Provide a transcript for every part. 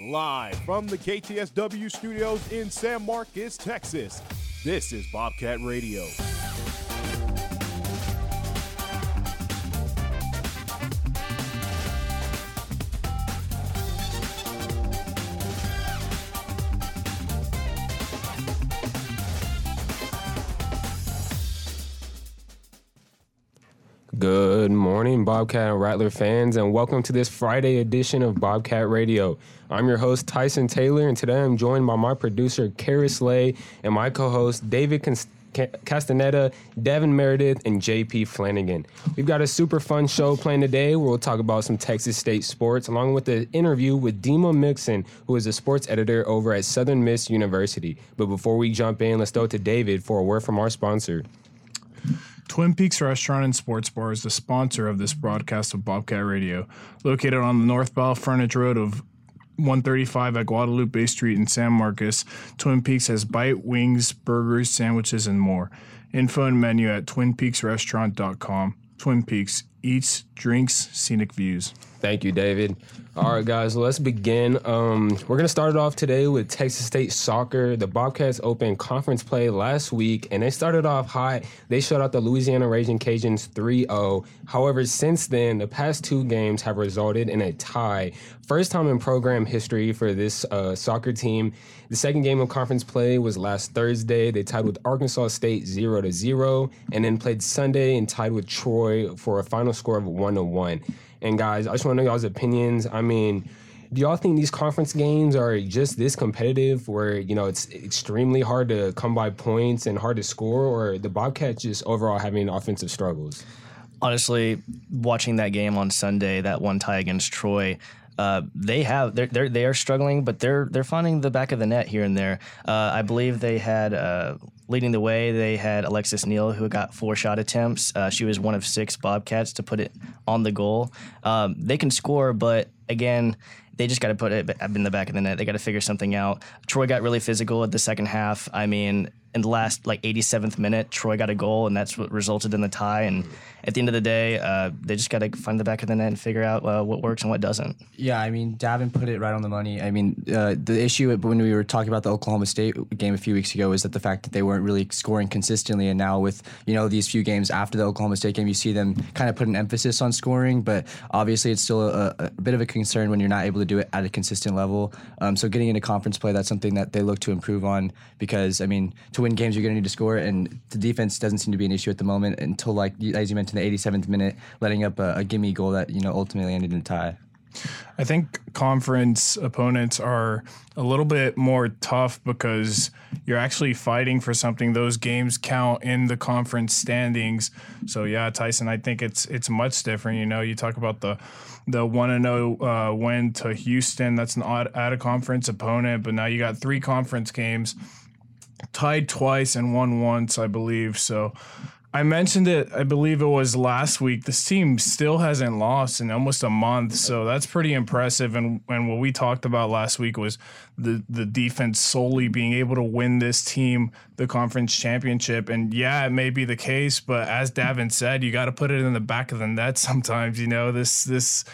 Live from the KTSW studios in San Marcos, Texas, this is Bobcat Radio. Bobcat and Rattler fans, and welcome to this Friday edition of Bobcat Radio. I'm your host, Tyson Taylor, and today I'm joined by my producer, Karys Lay, and my co host, David Castaneda, Daven Meredith, and JP Flanagan. We've got a super fun show playing today where we'll talk about some Texas State sports, along with an interview with Dima Mixon, who is a sports editor over at Southern Miss University. But before we jump in, let's it to David for a word from our sponsor. Twin Peaks Restaurant and Sports Bar is the sponsor of this broadcast of Bobcat Radio. Located on the northbound frontage road of 135 at Guadalupe Street in San Marcos, Twin Peaks has bite, wings, burgers, sandwiches, and more. Info and menu at twinpeaksrestaurant.com. Twin Peaks eats, drinks, scenic views. Thank you, David. All right, guys, let's begin. Um, we're going to start it off today with Texas State soccer. The Bobcats opened conference play last week, and they started off hot. They shut out the Louisiana Raging Cajuns 3 0. However, since then, the past two games have resulted in a tie. First time in program history for this uh, soccer team. The second game of conference play was last Thursday. They tied with Arkansas State 0 to 0, and then played Sunday and tied with Troy for a final score of 1 to 1. And guys, I just want to know y'all's opinions. I mean, do y'all think these conference games are just this competitive where, you know, it's extremely hard to come by points and hard to score, or the Bobcats just overall having offensive struggles? Honestly, watching that game on Sunday, that one tie against Troy, uh, they have they're, they're they are struggling, but they're they're finding the back of the net here and there. Uh, I believe they had uh, leading the way. They had Alexis Neal who got four shot attempts. Uh, she was one of six Bobcats to put it on the goal. Um, they can score, but again. They just got to put it in the back of the net. They got to figure something out. Troy got really physical at the second half. I mean, in the last like 87th minute, Troy got a goal, and that's what resulted in the tie. And at the end of the day, uh, they just got to find the back of the net and figure out uh, what works and what doesn't. Yeah, I mean, Daven put it right on the money. I mean, uh, the issue when we were talking about the Oklahoma State game a few weeks ago is that the fact that they weren't really scoring consistently, and now with you know these few games after the Oklahoma State game, you see them kind of put an emphasis on scoring. But obviously, it's still a, a bit of a concern when you're not able to do it at a consistent level. Um, so getting into conference play, that's something that they look to improve on because I mean, to win games, you're going to need to score, and the defense doesn't seem to be an issue at the moment until like as you mentioned, the 87th minute, letting up a, a gimme goal that you know ultimately ended in a tie. I think conference opponents are a little bit more tough because you're actually fighting for something. Those games count in the conference standings. So yeah, Tyson, I think it's it's much different. You know, you talk about the the one and zero uh, win to Houston. That's an odd out of conference opponent, but now you got three conference games, tied twice and won once, I believe. So I mentioned it, I believe it was last week. This team still hasn't lost in almost a month, so that's pretty impressive. And and what we talked about last week was the the defense solely being able to win this team the conference championship. And yeah, it may be the case, but as Daven said, you got to put it in the back of the net sometimes. You know, this this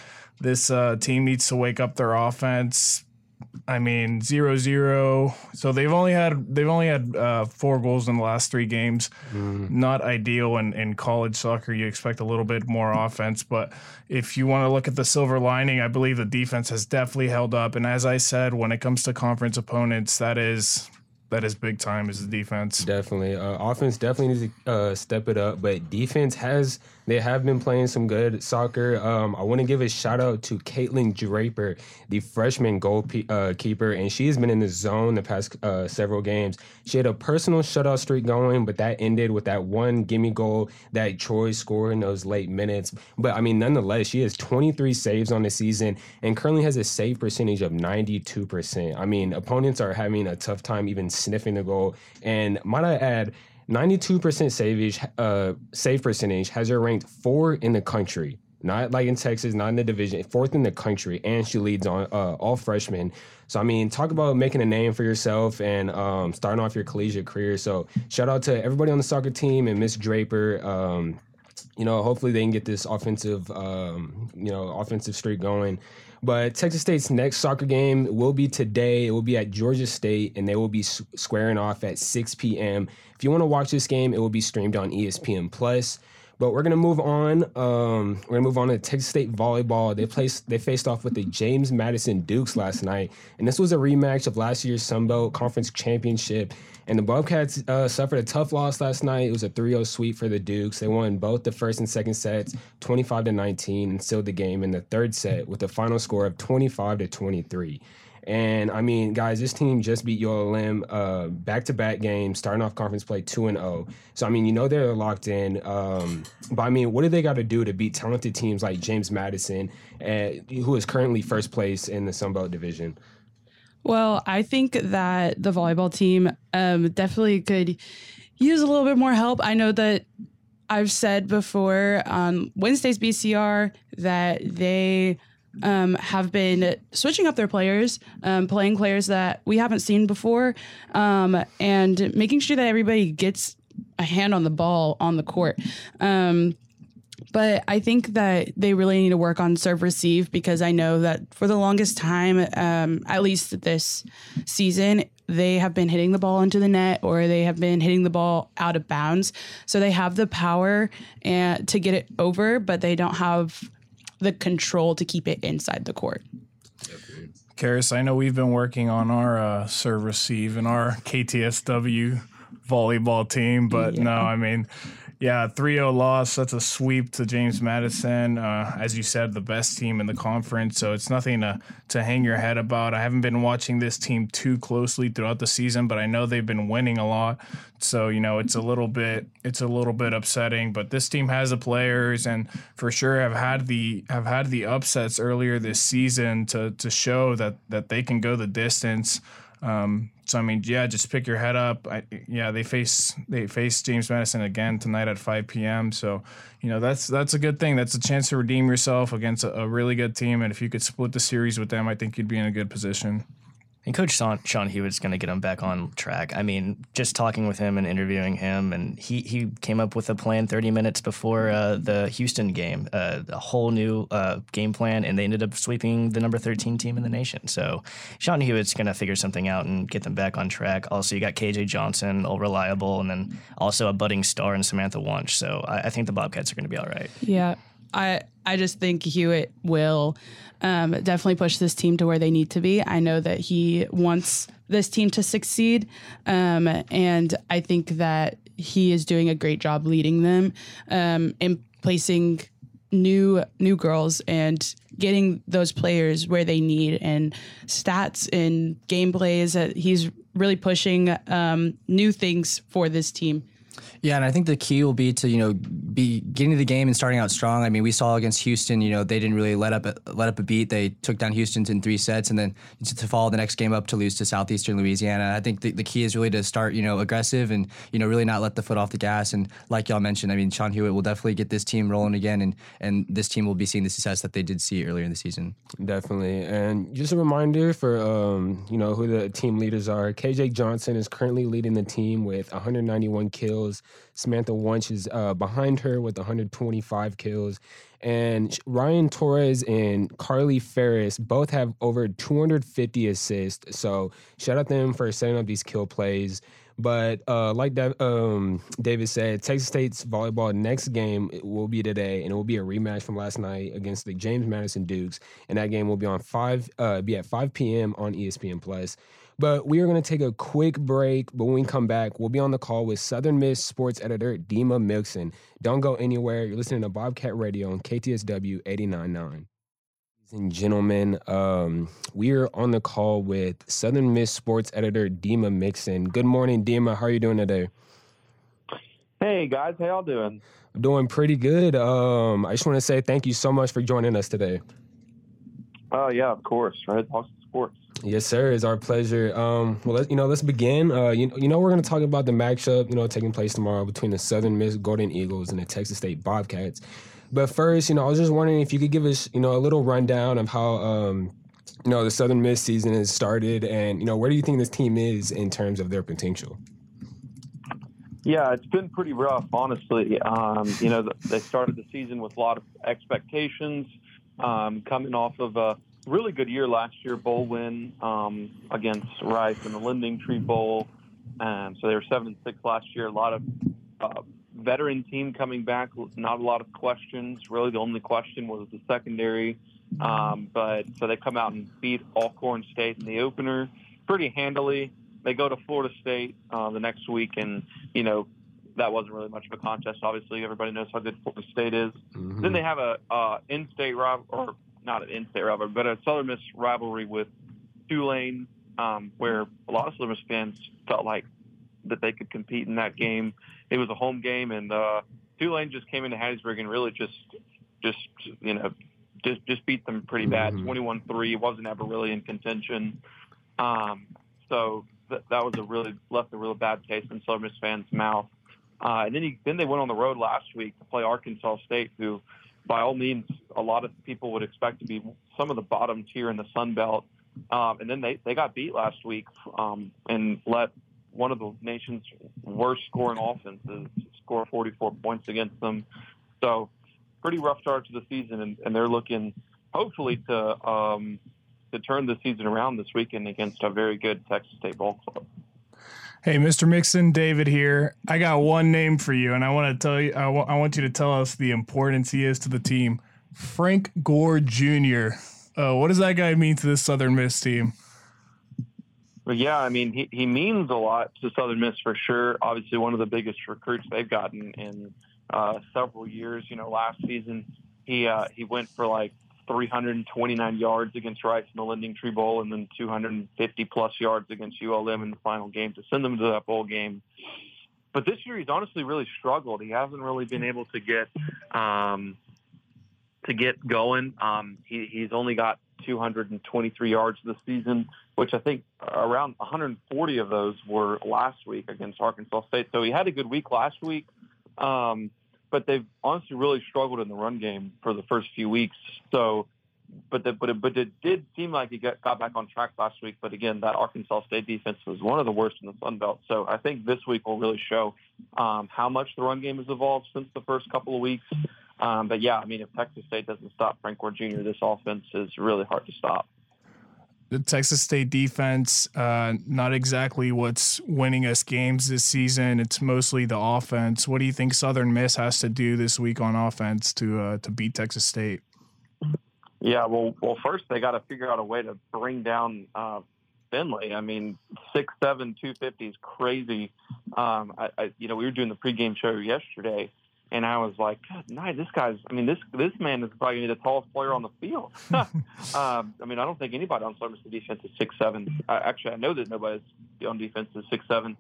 this uh, team needs to wake up their offense I mean, zero zero. So they've only had they've only had uh, four goals in the last three games. Mm. Not ideal in, in college soccer. You expect a little bit more offense, but if you want to look at the silver lining, I believe the defense has definitely held up. And as I said, when it comes to conference opponents, that is that is big time is the defense. Definitely, uh, offense definitely needs to uh, step it up, but defense has they have been playing some good soccer. Um, I want to give a shout out to Caitlin Draper, the freshman goalkeeper, uh, and she has been in the zone the past uh, several games. She had a personal shutout streak going, but that ended with that one gimme goal that Troy scored in those late minutes. But I mean, nonetheless, she has 23 saves on the season and currently has a save percentage of 92%. I mean, opponents are having a tough time even sniffing the goal. And might I add, 92% savage, uh, save percentage has her ranked four in the country. Not like in Texas, not in the division, fourth in the country, and she leads on uh, all freshmen. So I mean, talk about making a name for yourself and um, starting off your collegiate career. So shout out to everybody on the soccer team and Miss Draper. Um, you know, hopefully they can get this offensive, um, you know, offensive streak going. But Texas State's next soccer game will be today. It will be at Georgia State, and they will be squaring off at 6 p.m. If you want to watch this game, it will be streamed on ESPN Plus. But we're gonna move on. Um, we're gonna move on to Texas State volleyball. They placed they faced off with the James Madison Dukes last night, and this was a rematch of last year's Sun Belt Conference Championship. And the Bobcats uh, suffered a tough loss last night. It was a 3-0 sweep for the Dukes. They won both the first and second sets, 25 to 19, and sealed the game in the third set with a final score of 25 to 23. And I mean, guys, this team just beat ULM uh, back-to-back games, starting off conference play two and zero. Oh. So I mean, you know they're locked in. Um, but I mean, what do they got to do to beat talented teams like James Madison, uh, who is currently first place in the Sun Belt division? Well, I think that the volleyball team um, definitely could use a little bit more help. I know that I've said before on Wednesday's BCR that they um, have been switching up their players, um, playing players that we haven't seen before, um, and making sure that everybody gets a hand on the ball on the court. Um, but I think that they really need to work on serve receive because I know that for the longest time, um, at least this season, they have been hitting the ball into the net or they have been hitting the ball out of bounds. So they have the power and to get it over, but they don't have the control to keep it inside the court. Karys, I know we've been working on our uh, serve receive and our KTSW volleyball team, but yeah. no, I mean, yeah, 3 0 loss. That's a sweep to James Madison. Uh, as you said, the best team in the conference. So it's nothing to, to hang your head about. I haven't been watching this team too closely throughout the season, but I know they've been winning a lot. So, you know, it's a little bit it's a little bit upsetting. But this team has the players and for sure have had the have had the upsets earlier this season to to show that that they can go the distance. Um, so I mean, yeah, just pick your head up. I, yeah, they face they face James Madison again tonight at 5 p.m. So you know that's that's a good thing. That's a chance to redeem yourself against a, a really good team. And if you could split the series with them, I think you'd be in a good position. And Coach Sean, Sean Huiet's going to get him back on track. I mean, just talking with him and interviewing him, and he, he came up with a plan 30 minutes before uh, the Houston game, uh, a whole new uh, game plan, and they ended up sweeping the number 13 team in the nation. So Sean Huiet's going to figure something out and get them back on track. Also, you got KJ Johnson, all reliable, and then also a budding star in Samantha Wunsch. So I, I think the Bobcats are going to be all right. Yeah. I I just think Huiet will um, definitely push this team to where they need to be. I know that he wants this team to succeed, um, and I think that he is doing a great job leading them um, and placing new new girls and getting those players where they need and stats and gameplays. Uh, he's really pushing um, new things for this team. Yeah, and I think the key will be to you know be getting to the game and starting out strong. I mean, we saw against Houston, you know, they didn't really let up a, let up a beat. They took down Houston in three sets, and then to follow the next game up to lose to Southeastern Louisiana. I think the, the key is really to start you know aggressive and you know really not let the foot off the gas. And like y'all mentioned, I mean, Sean Huiet will definitely get this team rolling again, and and this team will be seeing the success that they did see earlier in the season. Definitely, and just a reminder for um, you know who the team leaders are. KJ Johnson is currently leading the team with 191 kills. Samantha Wunsch is uh, behind her with 125 kills. And Ryan Torres and Carly Ferris both have over 250 assists. So shout out to them for setting up these kill plays. But uh, like um, David said, Texas State's volleyball next game will be today, and it will be a rematch from last night against the James Madison Dukes. And that game will be on five, uh, be at 5 p.m. on ESPN Plus. But we are going to take a quick break. But when we come back, we'll be on the call with Southern Miss sports editor Dima Mixon. Don't go anywhere. You're listening to Bobcat Radio on KTSW 89.9. Ladies and gentlemen, um, we are on the call with Southern Miss sports editor Dima Mixon. Good morning, Dima. How are you doing today? Hey guys, how y'all doing? Doing pretty good. Um, I just want to say thank you so much for joining us today. Oh uh, yeah, of course. Right, talk sports. Yes, sir. It's our pleasure. Um, well, let, you know, let's begin. Uh, you, you know, we're going to talk about the matchup, you know, taking place tomorrow between the Southern Miss Golden Eagles and the Texas State Bobcats. But first, you know, I was just wondering if you could give us, you know, a little rundown of how, um, you know, the Southern Miss season has started, and you know, where do you think this team is in terms of their potential? Yeah, it's been pretty rough, honestly. Um, you know, they started the season with a lot of expectations, um, coming off of a really good year last year, bowl win um, against Rice in the LendingTree Bowl. Um, so they were seven and six last year. A lot of uh, veteran team coming back. Not a lot of questions. Really, the only question was the secondary. Um, but so they come out and beat Alcorn State in the opener pretty handily. They go to Florida State uh, the next week, and you know that wasn't really much of a contest. Obviously, everybody knows how good Florida State is. Mhm. Then they have a uh, in-state rival, or not an in-state rivalry, but a Southern Miss rivalry with Tulane, um, where a lot of Southern Miss fans felt like that they could compete in that game. It was a home game, and uh, Tulane just came into Hattiesburg and really just, just you know, just just beat them pretty bad, Mhm. twenty-one-three. wasn't ever really in contention. Um, so th- that was a really left a really bad taste in Southern Miss fans' mouth. Uh, and then he, then they went on the road last week to play Arkansas State, who, by all means, a lot of people would expect to be some of the bottom tier in the Sun Belt. Um, and then they, they got beat last week um, and let one of the nation's worst scoring offenses score 44 points against them. So pretty rough start to the season, and, and they're looking hopefully to um, to turn the season around this weekend against a very good Texas State ball club. Hey, Mr. Mixon, David here. I got one name for you, and I want to tell you. I want you to tell us the importance he is to the team. Frank Gore Jr. Uh, what does that guy mean to this Southern Miss team? But yeah, I mean, he, he means a lot to Southern Miss for sure. Obviously, one of the biggest recruits they've gotten in uh, several years. You know, last season he uh, he went for like 329 yards against Rice in the LendingTree Bowl, and then 250 plus yards against ULM in the final game to send them to that bowl game. But this year, he's honestly really struggled. He hasn't really been able to get um, to get going. Um, he, he's only got 223 yards this season, which I think around 140 of those were last week against Arkansas State. So he had a good week last week, um, but they've honestly really struggled in the run game for the first few weeks. So, but the, but it, but it did seem like he got, got back on track last week. But again, that Arkansas State defense was one of the worst in the Sun Belt. So I think this week will really show um, how much the run game has evolved since the first couple of weeks. Um, but yeah, I mean, if Texas State doesn't stop Frank Gore Jr., this offense is really hard to stop. The Texas State defense, uh, not exactly what's winning us games this season. It's mostly the offense. What do you think Southern Miss has to do this week on offense to uh, to beat Texas State? Yeah, well, well, first they got to figure out a way to bring down uh, Finley. I mean, six seven two fifty is crazy. Um, I, I, you know, we were doing the pregame show yesterday, and I was like, God, night, this guy's. I mean, this this man is probably the tallest player on the field. um, I mean, I don't think anybody on Southern Miss defense is six seven. I, actually, I know that nobody on defense is six seven.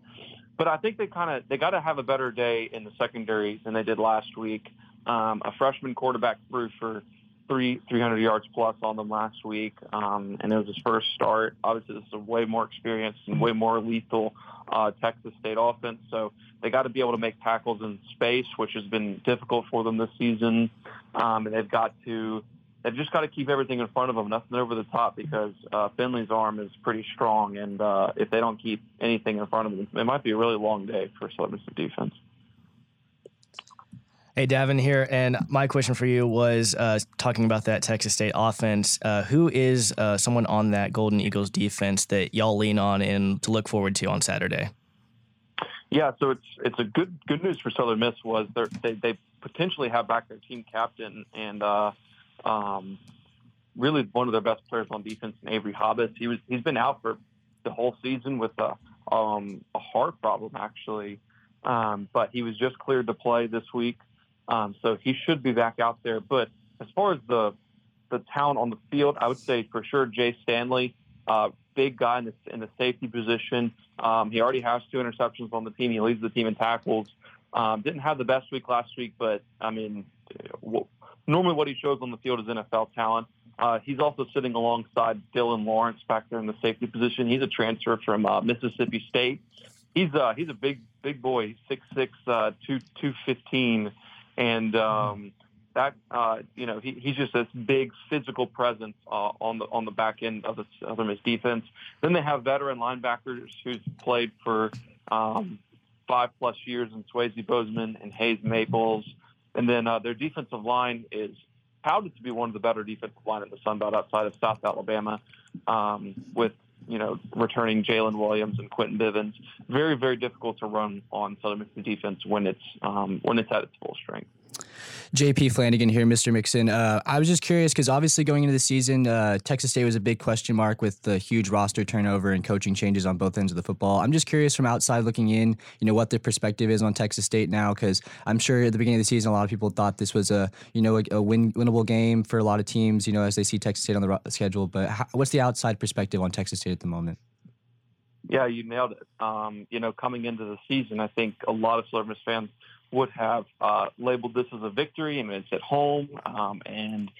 But I think they kind of they got to have a better day in the secondary than they did last week. Um, a freshman quarterback threw for three 300 yards plus on them last week, um, and it was his first start. Obviously, this is a way more experienced and way more lethal uh, Texas State offense. So they got to be able to make tackles in space, which has been difficult for them this season. Um, and they've got to they've just got to keep everything in front of them, nothing over the top, because uh, Finley's arm is pretty strong, and uh, if they don't keep anything in front of them, it might be a really long day for Southern defense. Hey, Daven here, and my question for you was uh, talking about that Texas State offense. Uh, who is uh, someone on that Golden Eagles defense that y'all lean on and to look forward to on Saturday? Yeah, so it's it's a good good news for Southern Miss was they they potentially have back their team captain and uh, um, really one of their best players on defense, Avery Hobbs. He was he's been out for the whole season with a um, a heart problem actually, um, but he was just cleared to play this week, um, so he should be back out there. But as far as the the talent on the field, I would say for sure Jay Stanley, uh, big guy in the in the safety position. Um, he already has two interceptions on the team. He leads the team in tackles. Um, didn't have the best week last week, but I mean, w- normally what he shows on the field is NFL talent. Uh, he's also sitting alongside Dylan Lawrence back there in the safety position. He's a transfer from uh, Mississippi State. He's uh, he's a big big boy, six six, uh, two two fifteen, and um, that uh, you know he, he's just this big physical presence uh, on the on the back end of the Southern Miss defense. Then they have veteran linebackers who's played for um, five plus years in Swayze Bozeman and Hayes Maples. And then uh, their defensive line is touted to be one of the better defensive line in the Sun Belt outside of South Alabama, um, with you know returning Jalen Williams and Quentin Bivens. Very very difficult to run on Southern Miss defense when it's um, when it's at its full strength. JP Flanagan here, Mr. Mixon. Uh, I was just curious because obviously going into the season, uh, Texas State was a big question mark with the huge roster turnover and coaching changes on both ends of the football. I'm just curious from outside looking in, you know, what the perspective is on Texas State now because I'm sure at the beginning of the season, a lot of people thought this was a, you know, a, a win, winnable game for a lot of teams, you know, as they see Texas State on the ro- schedule. But how, what's the outside perspective on Texas State at the moment? Yeah, you nailed it. Um, you know, coming into the season, I think a lot of Southern fans would have uh, labeled this as a victory. I mean, it's at home, um, and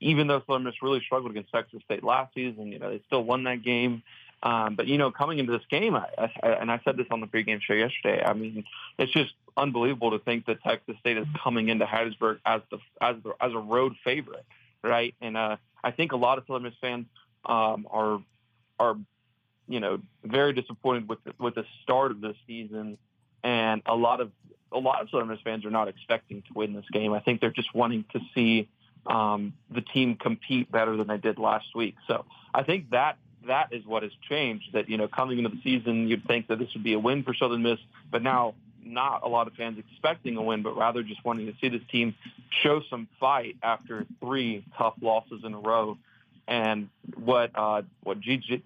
even though Southern Miss really struggled against Texas State last season, you know, they still won that game. Um, but you know, coming into this game, I, I, and I said this on the pregame show yesterday. I mean, it's just unbelievable to think that Texas State is coming into Hattiesburg as the as the as a road favorite, right? And uh, I think a lot of Southern Miss fans um, are are you know very disappointed with the, with the start of this season, and a lot of a lot of Southern Miss fans are not expecting to win this game. I think they're just wanting to see um, the team compete better than they did last week. So I think that that is what has changed. That you know, coming into the season, you'd think that this would be a win for Southern Miss, but now not a lot of fans expecting a win, but rather just wanting to see this team show some fight after three tough losses in a row. And what uh, what GJ,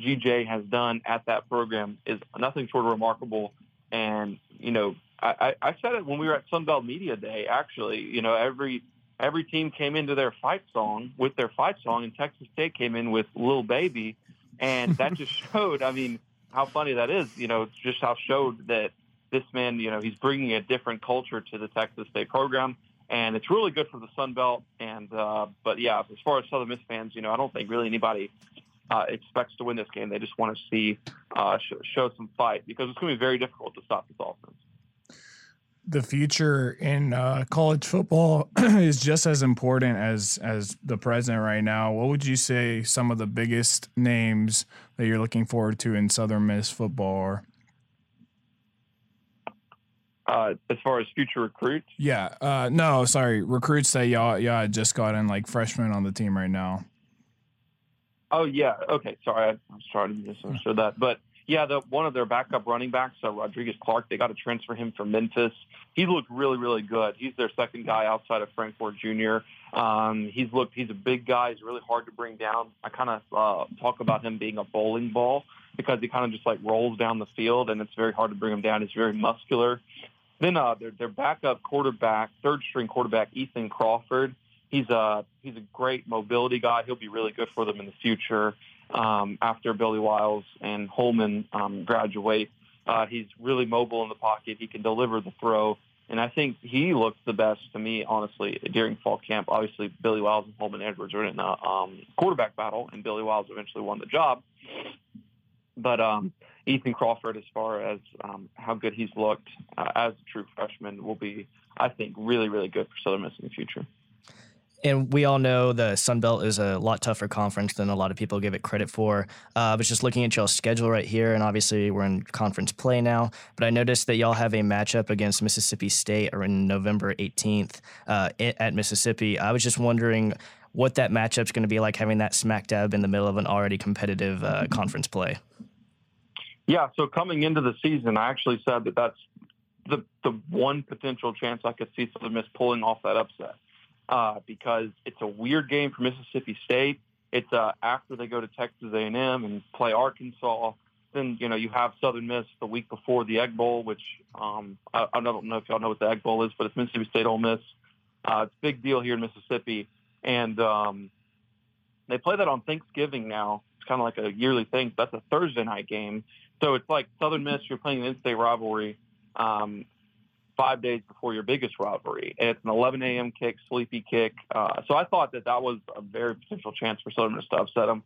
GJ has done at that program is nothing short of remarkable. And you know, I, I said it when we were at Sun Belt Media Day. Actually, you know, every every team came into their fight song with their fight song, and Texas State came in with "Little Baby," and that just showed. I mean, how funny that is. You know, just how showed that this man, you know, he's bringing a different culture to the Texas State program, and it's really good for the Sun Belt. And uh, but yeah, as far as Southern Miss fans, you know, I don't think really anybody uh, expects to win this game. They just want to see uh, sh- show some fight because it's going to be very difficult to stop this offense the future in uh, college football is just as important as as the present right now. What would you say some of the biggest names that you're looking forward to in Southern Miss football are? Uh, as far as future recruits? Yeah. Uh, no, sorry, recruits that y'all y'all just got in like freshmen on the team right now. Oh yeah. Okay. Sorry, I, I was trying to misunderstood that, but yeah, the, one of their backup running backs, uh, Rodrigues Clark, they got to transfer him from Memphis. He looked really, really good. He's their second guy outside of Frank Gore Jr. Um, he's looked. He's a big guy. He's really hard to bring down. I kind of uh, talk about him being a bowling ball because he kind of just like rolls down the field, and it's very hard to bring him down. He's very muscular. Then uh, their their backup quarterback, third string quarterback, Ethan Crawford. He's a he's a great mobility guy. He'll be really good for them in the future um, after Billy Wiles and Holman um, graduate. Uh, he's really mobile in the pocket. He can deliver the throw. And I think he looks the best to me, honestly, during fall camp. Obviously, Billy Wiles and Holman Edwards were in a um, quarterback battle, and Billy Wiles eventually won the job. But um, Ethan Crawford, as far as um, how good he's looked uh, as a true freshman, will be, I think, really, really good for Southern Miss in the future and we all know the Sun Belt is a lot tougher conference than a lot of people give it credit for. Uh, I was just looking at y'all's schedule right here, and obviously we're in conference play now. But I noticed that y'all have a matchup against Mississippi State on November 18th uh, at Mississippi. I was just wondering what that matchup's going to be like, having that smack dab in the middle of an already competitive uh, conference play. Yeah, so coming into the season, I actually said that that's the the one potential chance I could see Southern Miss pulling off that upset uh, because it's a weird game for Mississippi State. It's uh, after they go to Texas A&M and play Arkansas. Then you know you have Southern Miss the week before the Egg Bowl, which um, I, I don't know if y'all know what the Egg Bowl is, but it's Mississippi State Ole Miss. Uh, it's a big deal here in Mississippi, and um, they play that on Thanksgiving now. It's kind of like a yearly thing. That's a Thursday night game, so it's like Southern Miss. You're playing an in-state rivalry. Um, five days before your biggest rivalry. And it's an 11 a.m. kick, sleepy kick. Uh, so I thought that that was a very potential chance for Southern to upset them.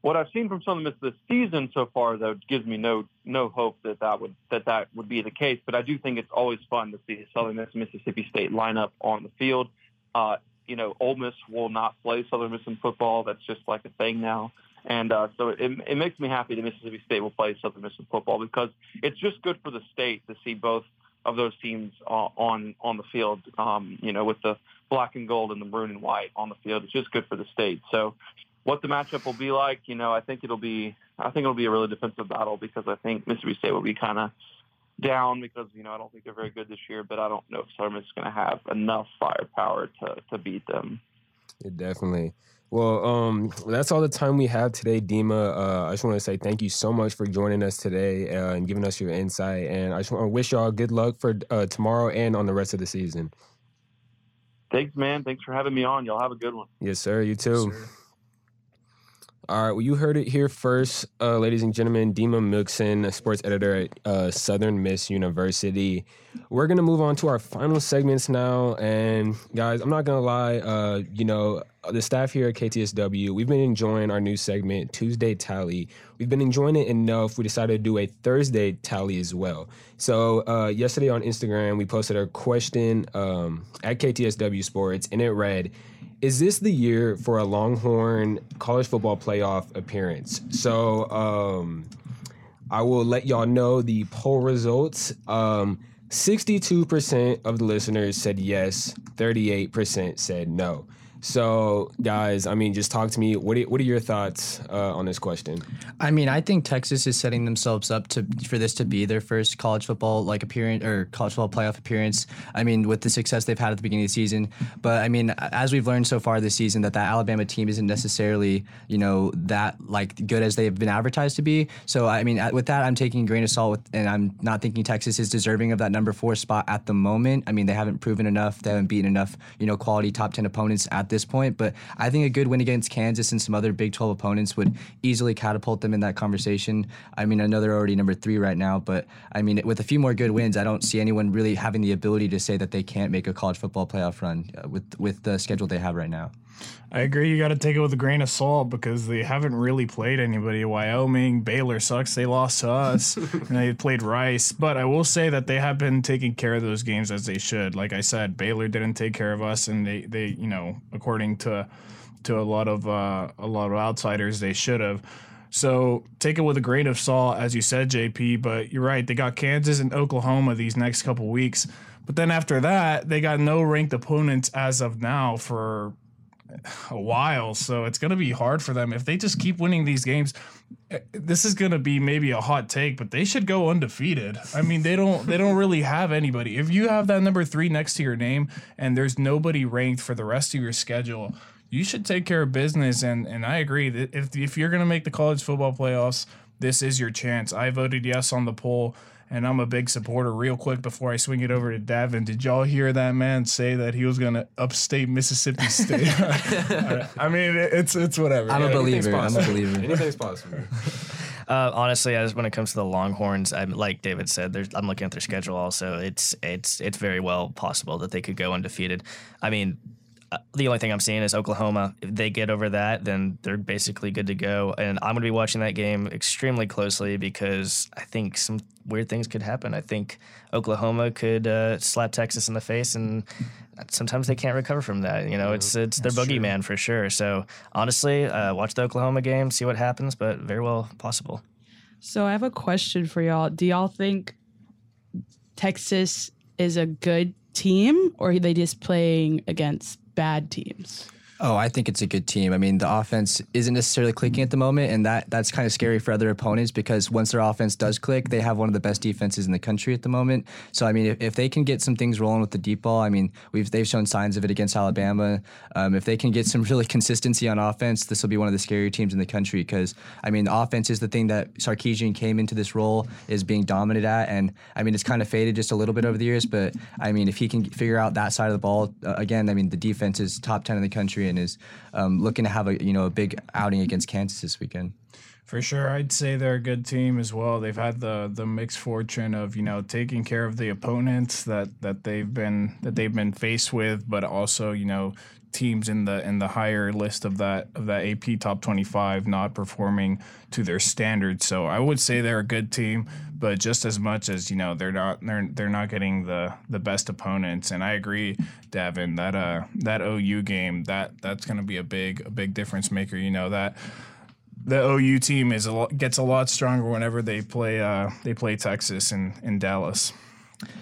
What I've seen from Southern Miss this season so far, though, gives me no no hope that that would that that would be the case. But I do think it's always fun to see Southern Miss Mississippi State lineup on the field. Uh, you know, Ole Miss will not play Southern Miss in football. That's just like a thing now. And uh, so it, it makes me happy that Mississippi State will play Southern Miss in football because it's just good for the state to see both of those teams uh, on on the field. Um, you know, with the black and gold and the maroon and white on the field, it's just good for the state. So, what the matchup will be like, you know, I think it'll be I think it'll be a really defensive battle because I think Mississippi State will be kind of down because you know I don't think they're very good this year, but I don't know if Southern is going to have enough firepower to to beat them. It definitely. Well, um, that's all the time we have today, Dima. Uh, I just want to say thank you so much for joining us today uh, and giving us your insight. And I just want to wish y'all good luck for uh, tomorrow and on the rest of the season. Thanks, man. Thanks for having me on. Y'all have a good one. Yes, sir. You too. Yes, all right, well, you heard it here first, uh, ladies and gentlemen. Dima Mixon, sports editor at uh, Southern Miss University. We're gonna move on to our final segments now, and guys, I'm not gonna lie. Uh, you know, the staff here at KTSW, we've been enjoying our new segment, Tuesday Tally. We've been enjoying it enough. We decided to do a Thursday Tally as well. So uh, yesterday on Instagram, we posted a question um, at KTSW Sports, and it read is this the year for a Longhorn college football playoff appearance? So um, I will let y'all know the poll results. Um, 62% of the listeners said yes, 38% said no. So, guys, I mean, just talk to me. What are, what are your thoughts uh, on this question? I mean, I think Texas is setting themselves up to for this to be their first college football like appearance or college football playoff appearance. I mean, with the success they've had at the beginning of the season, but I mean, as we've learned so far this season, that that Alabama team isn't necessarily you know that like good as they've been advertised to be. So, I mean, with that, I'm taking a grain of salt, with, and I'm not thinking Texas is deserving of that number four spot at the moment. I mean, they haven't proven enough, they haven't beaten enough, you know, quality top ten opponents at this point. But I think a good win against Kansas and some other Big 12 opponents would easily catapult them in that conversation. I mean, I know they're already number three right now, but I mean, with a few more good wins, I don't see anyone really having the ability to say that they can't make a college football playoff run uh, with with the schedule they have right now. I agree. You got to take it with a grain of salt because they haven't really played anybody. Wyoming, Baylor sucks. They lost to us, and they played Rice. But I will say that they have been taking care of those games as they should. Like I said, Baylor didn't take care of us, and they, they you know, according to to a lot of uh, a lot of outsiders, they should have. So take it with a grain of salt, as you said, JP. But you're right. They got Kansas and Oklahoma these next couple weeks. But then after that, they got no ranked opponents as of now for a while, so it's going to be hard for them if they just keep winning these games. Eh, this is going to be maybe a hot take, but they should go undefeated. I mean, they don't they don't really have anybody. If you have that number 3 next to your name and there's nobody ranked for the rest of your schedule, you should take care of business and and I agree that if if you're going to make the college football playoffs, this is your chance. I voted yes on the poll and I'm a big supporter. Real quick before I swing it over to Daven, did y'all hear that man say that he was going to upstate Mississippi State? I mean, it's it's whatever. I'm yeah, a believer. I'm a believer. Anything's possible. Uh, honestly, as when it comes to the Longhorns, I'm like David said. I'm looking at their schedule. Also, it's it's it's very well possible that they could go undefeated. I mean, the only thing I'm seeing is Oklahoma. If they get over that, then they're basically good to go. And I'm going to be watching that game extremely closely because I think some weird things could happen. I think Oklahoma could uh, slap Texas in the face, and sometimes they can't recover from that. You know, it's it's their boogeyman for sure. So honestly, uh, watch the Oklahoma game, see what happens, but very well possible. So I have a question for y'all. Do y'all think Texas is a good team, or are they just playing against bad teams? Oh, I think it's a good team. I mean, the offense isn't necessarily clicking at the moment, and that that's kind of scary for other opponents because once their offense does click, they have one of the best defenses in the country at the moment. So, I mean, if, if they can get some things rolling with the deep ball, I mean, we've they've shown signs of it against Alabama. Um, if they can get some really consistency on offense, this will be one of the scarier teams in the country because I mean, the offense is the thing that Sarkisian came into this role is being dominant at, and I mean, it's kind of faded just a little bit over the years. But I mean, if he can figure out that side of the ball uh, again, I mean, the defense is top ten in the country and is um, looking to have a you know a big outing against Kansas this weekend. For sure, I'd say they're a good team as well. They've had the the mixed fortune of you know taking care of the opponents that that they've been that they've been faced with, but also you know teams in the in the higher list of that of that AP top 25 not performing to their standards. So I would say they're a good team, but just as much as you know they're not they're they're not getting the the best opponents. And I agree, Daven, that uh that OU game that that's going to be a big a big difference maker. You know that the OU team is a lot, gets a lot stronger whenever they play uh, they play Texas in, in Dallas.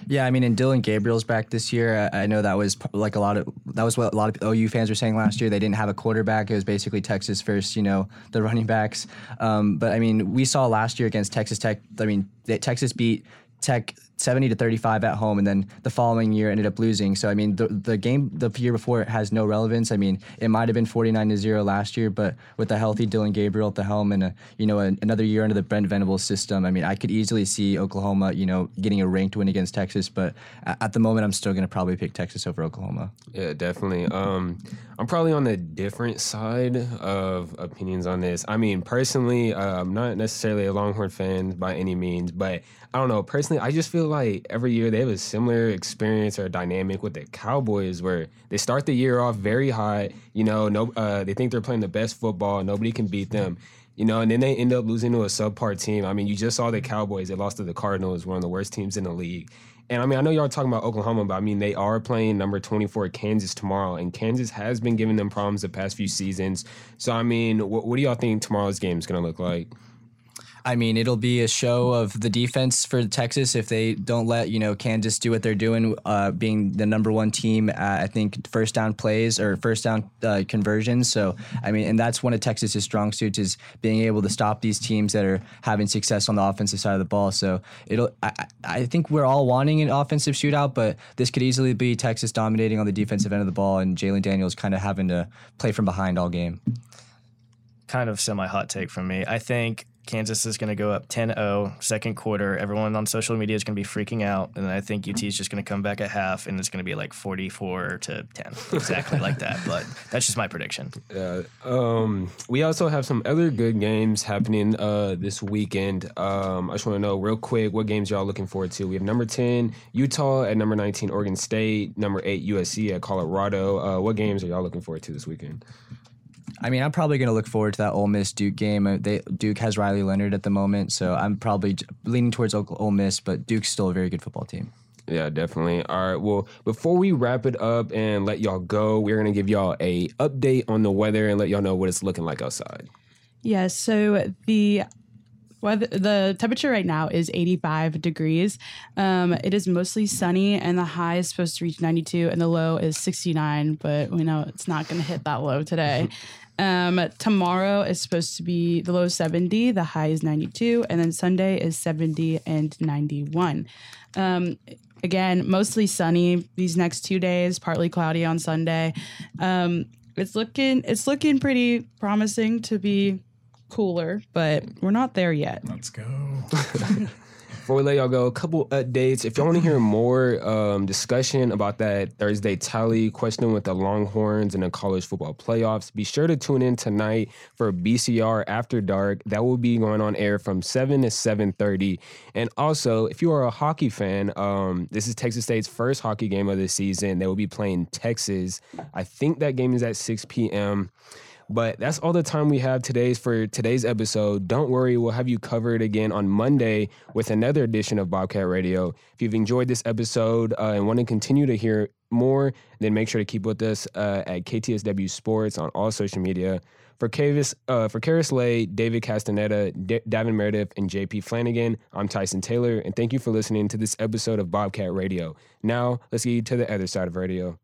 Yeah, I mean, and Dillon Gabriel's back this year. I know that was like a lot of that was what a lot of OU fans were saying last year. They didn't have a quarterback. It was basically Texas first, you know, the running backs. Um, but I mean, we saw last year against Texas Tech. I mean, Texas beat Tech 70 to 35 at home, and then the following year ended up losing. So I mean, the the game the year before it has no relevance. I mean, it might have been 49 to zero last year, but with a healthy Dillon Gabriel at the helm and a, you know a, another year under the Brent Venables system, I mean, I could easily see Oklahoma, you know, getting a ranked win against Texas. But at, the moment, I'm still going to probably pick Texas over Oklahoma. Yeah, definitely. Um, I'm probably on the different side of opinions on this. I mean, personally, uh, I'm not necessarily a Longhorn fan by any means, but I don't know. Personally, I just feel like every year they have a similar experience or dynamic with the Cowboys, where they start the year off very hot. You know, no, uh, they think they're playing the best football. Nobody can beat them. You know, and then they end up losing to a subpar team. I mean, you just saw the Cowboys. They lost to the Cardinals, one of the worst teams in the league. And I mean, I know y'all are talking about Oklahoma, but I mean, they are playing number 24 Kansas tomorrow, and Kansas has been giving them problems the past few seasons. So, I mean, what, what do y'all think tomorrow's game is going to look like? I mean, it'll be a show of the defense for Texas if they don't let you know Kansas do what they're doing, uh, being the number one team. At, I think first down plays or first down uh, conversions. So I mean, and that's one of Texas's strong suits is being able to stop these teams that are having success on the offensive side of the ball. So it'll. I- I think we're all wanting an offensive shootout, but this could easily be Texas dominating on the defensive end of the ball and Jalon Daniels kind of having to play from behind all game. kind of semi hot take from me. I think Kansas is going to go up 10-0 second quarter. Everyone on social media is going to be freaking out, and I think UT is just going to come back at half, and it's going to be like 44 to 10, exactly like that. But that's just my prediction. Uh, um, we also have some other good games happening uh, this weekend. Um, I just want to know real quick what games y'all looking forward to. We have number 10, Utah at number 19, Oregon State, number 8, USC at Colorado. Uh, what games are y'all looking forward to this weekend? I mean, I'm probably going to look forward to that Ole Miss Duke game. Uh, They, Duke has Riley Leonard at the moment, so I'm probably leaning towards Oklahoma- Ole Miss, but Duke's still a very good football team. Yeah, definitely. All right. Well, before we wrap it up and let y'all go, we're gonna give y'all a update on the weather and let y'all know what it's looking like outside. Yes. so the weather, the temperature right now is 85 degrees. Um, it is mostly sunny, and the high is supposed to reach 92, and the low is 69. But we know it's not going to hit that low today. Um, tomorrow is supposed to be the low 70, the high is 92, and then Sunday is 70 and 91. Um, again, mostly sunny these next two days, partly cloudy on Sunday. Um, it's looking it's looking pretty promising to be cooler, but we're not there yet. Let's go. Before we let y'all go, a couple updates. If y'all want to hear more um, discussion about that Thursday tally question with the Longhorns and the college football playoffs, be sure to tune in tonight for BCR After Dark. That will be going on air from seven to seven thirty. And also, if you are a hockey fan, um, this is Texas State's first hockey game of the season. They will be playing Texas. I think that game is at six p.m. But that's all the time we have today for today's episode. Don't worry, we'll have you covered again on Monday with another edition of Bobcat Radio. If you've enjoyed this episode uh, and want to continue to hear more, then make sure to keep with us uh, at KTSW Sports on all social media. For Kavis, uh, for Karys Lay, David Castaneda, D- Daven Meredith, and JP Flanagan, I'm Tyson Taylor, and thank you for listening to this episode of Bobcat Radio. Now, let's get you to the other side of radio.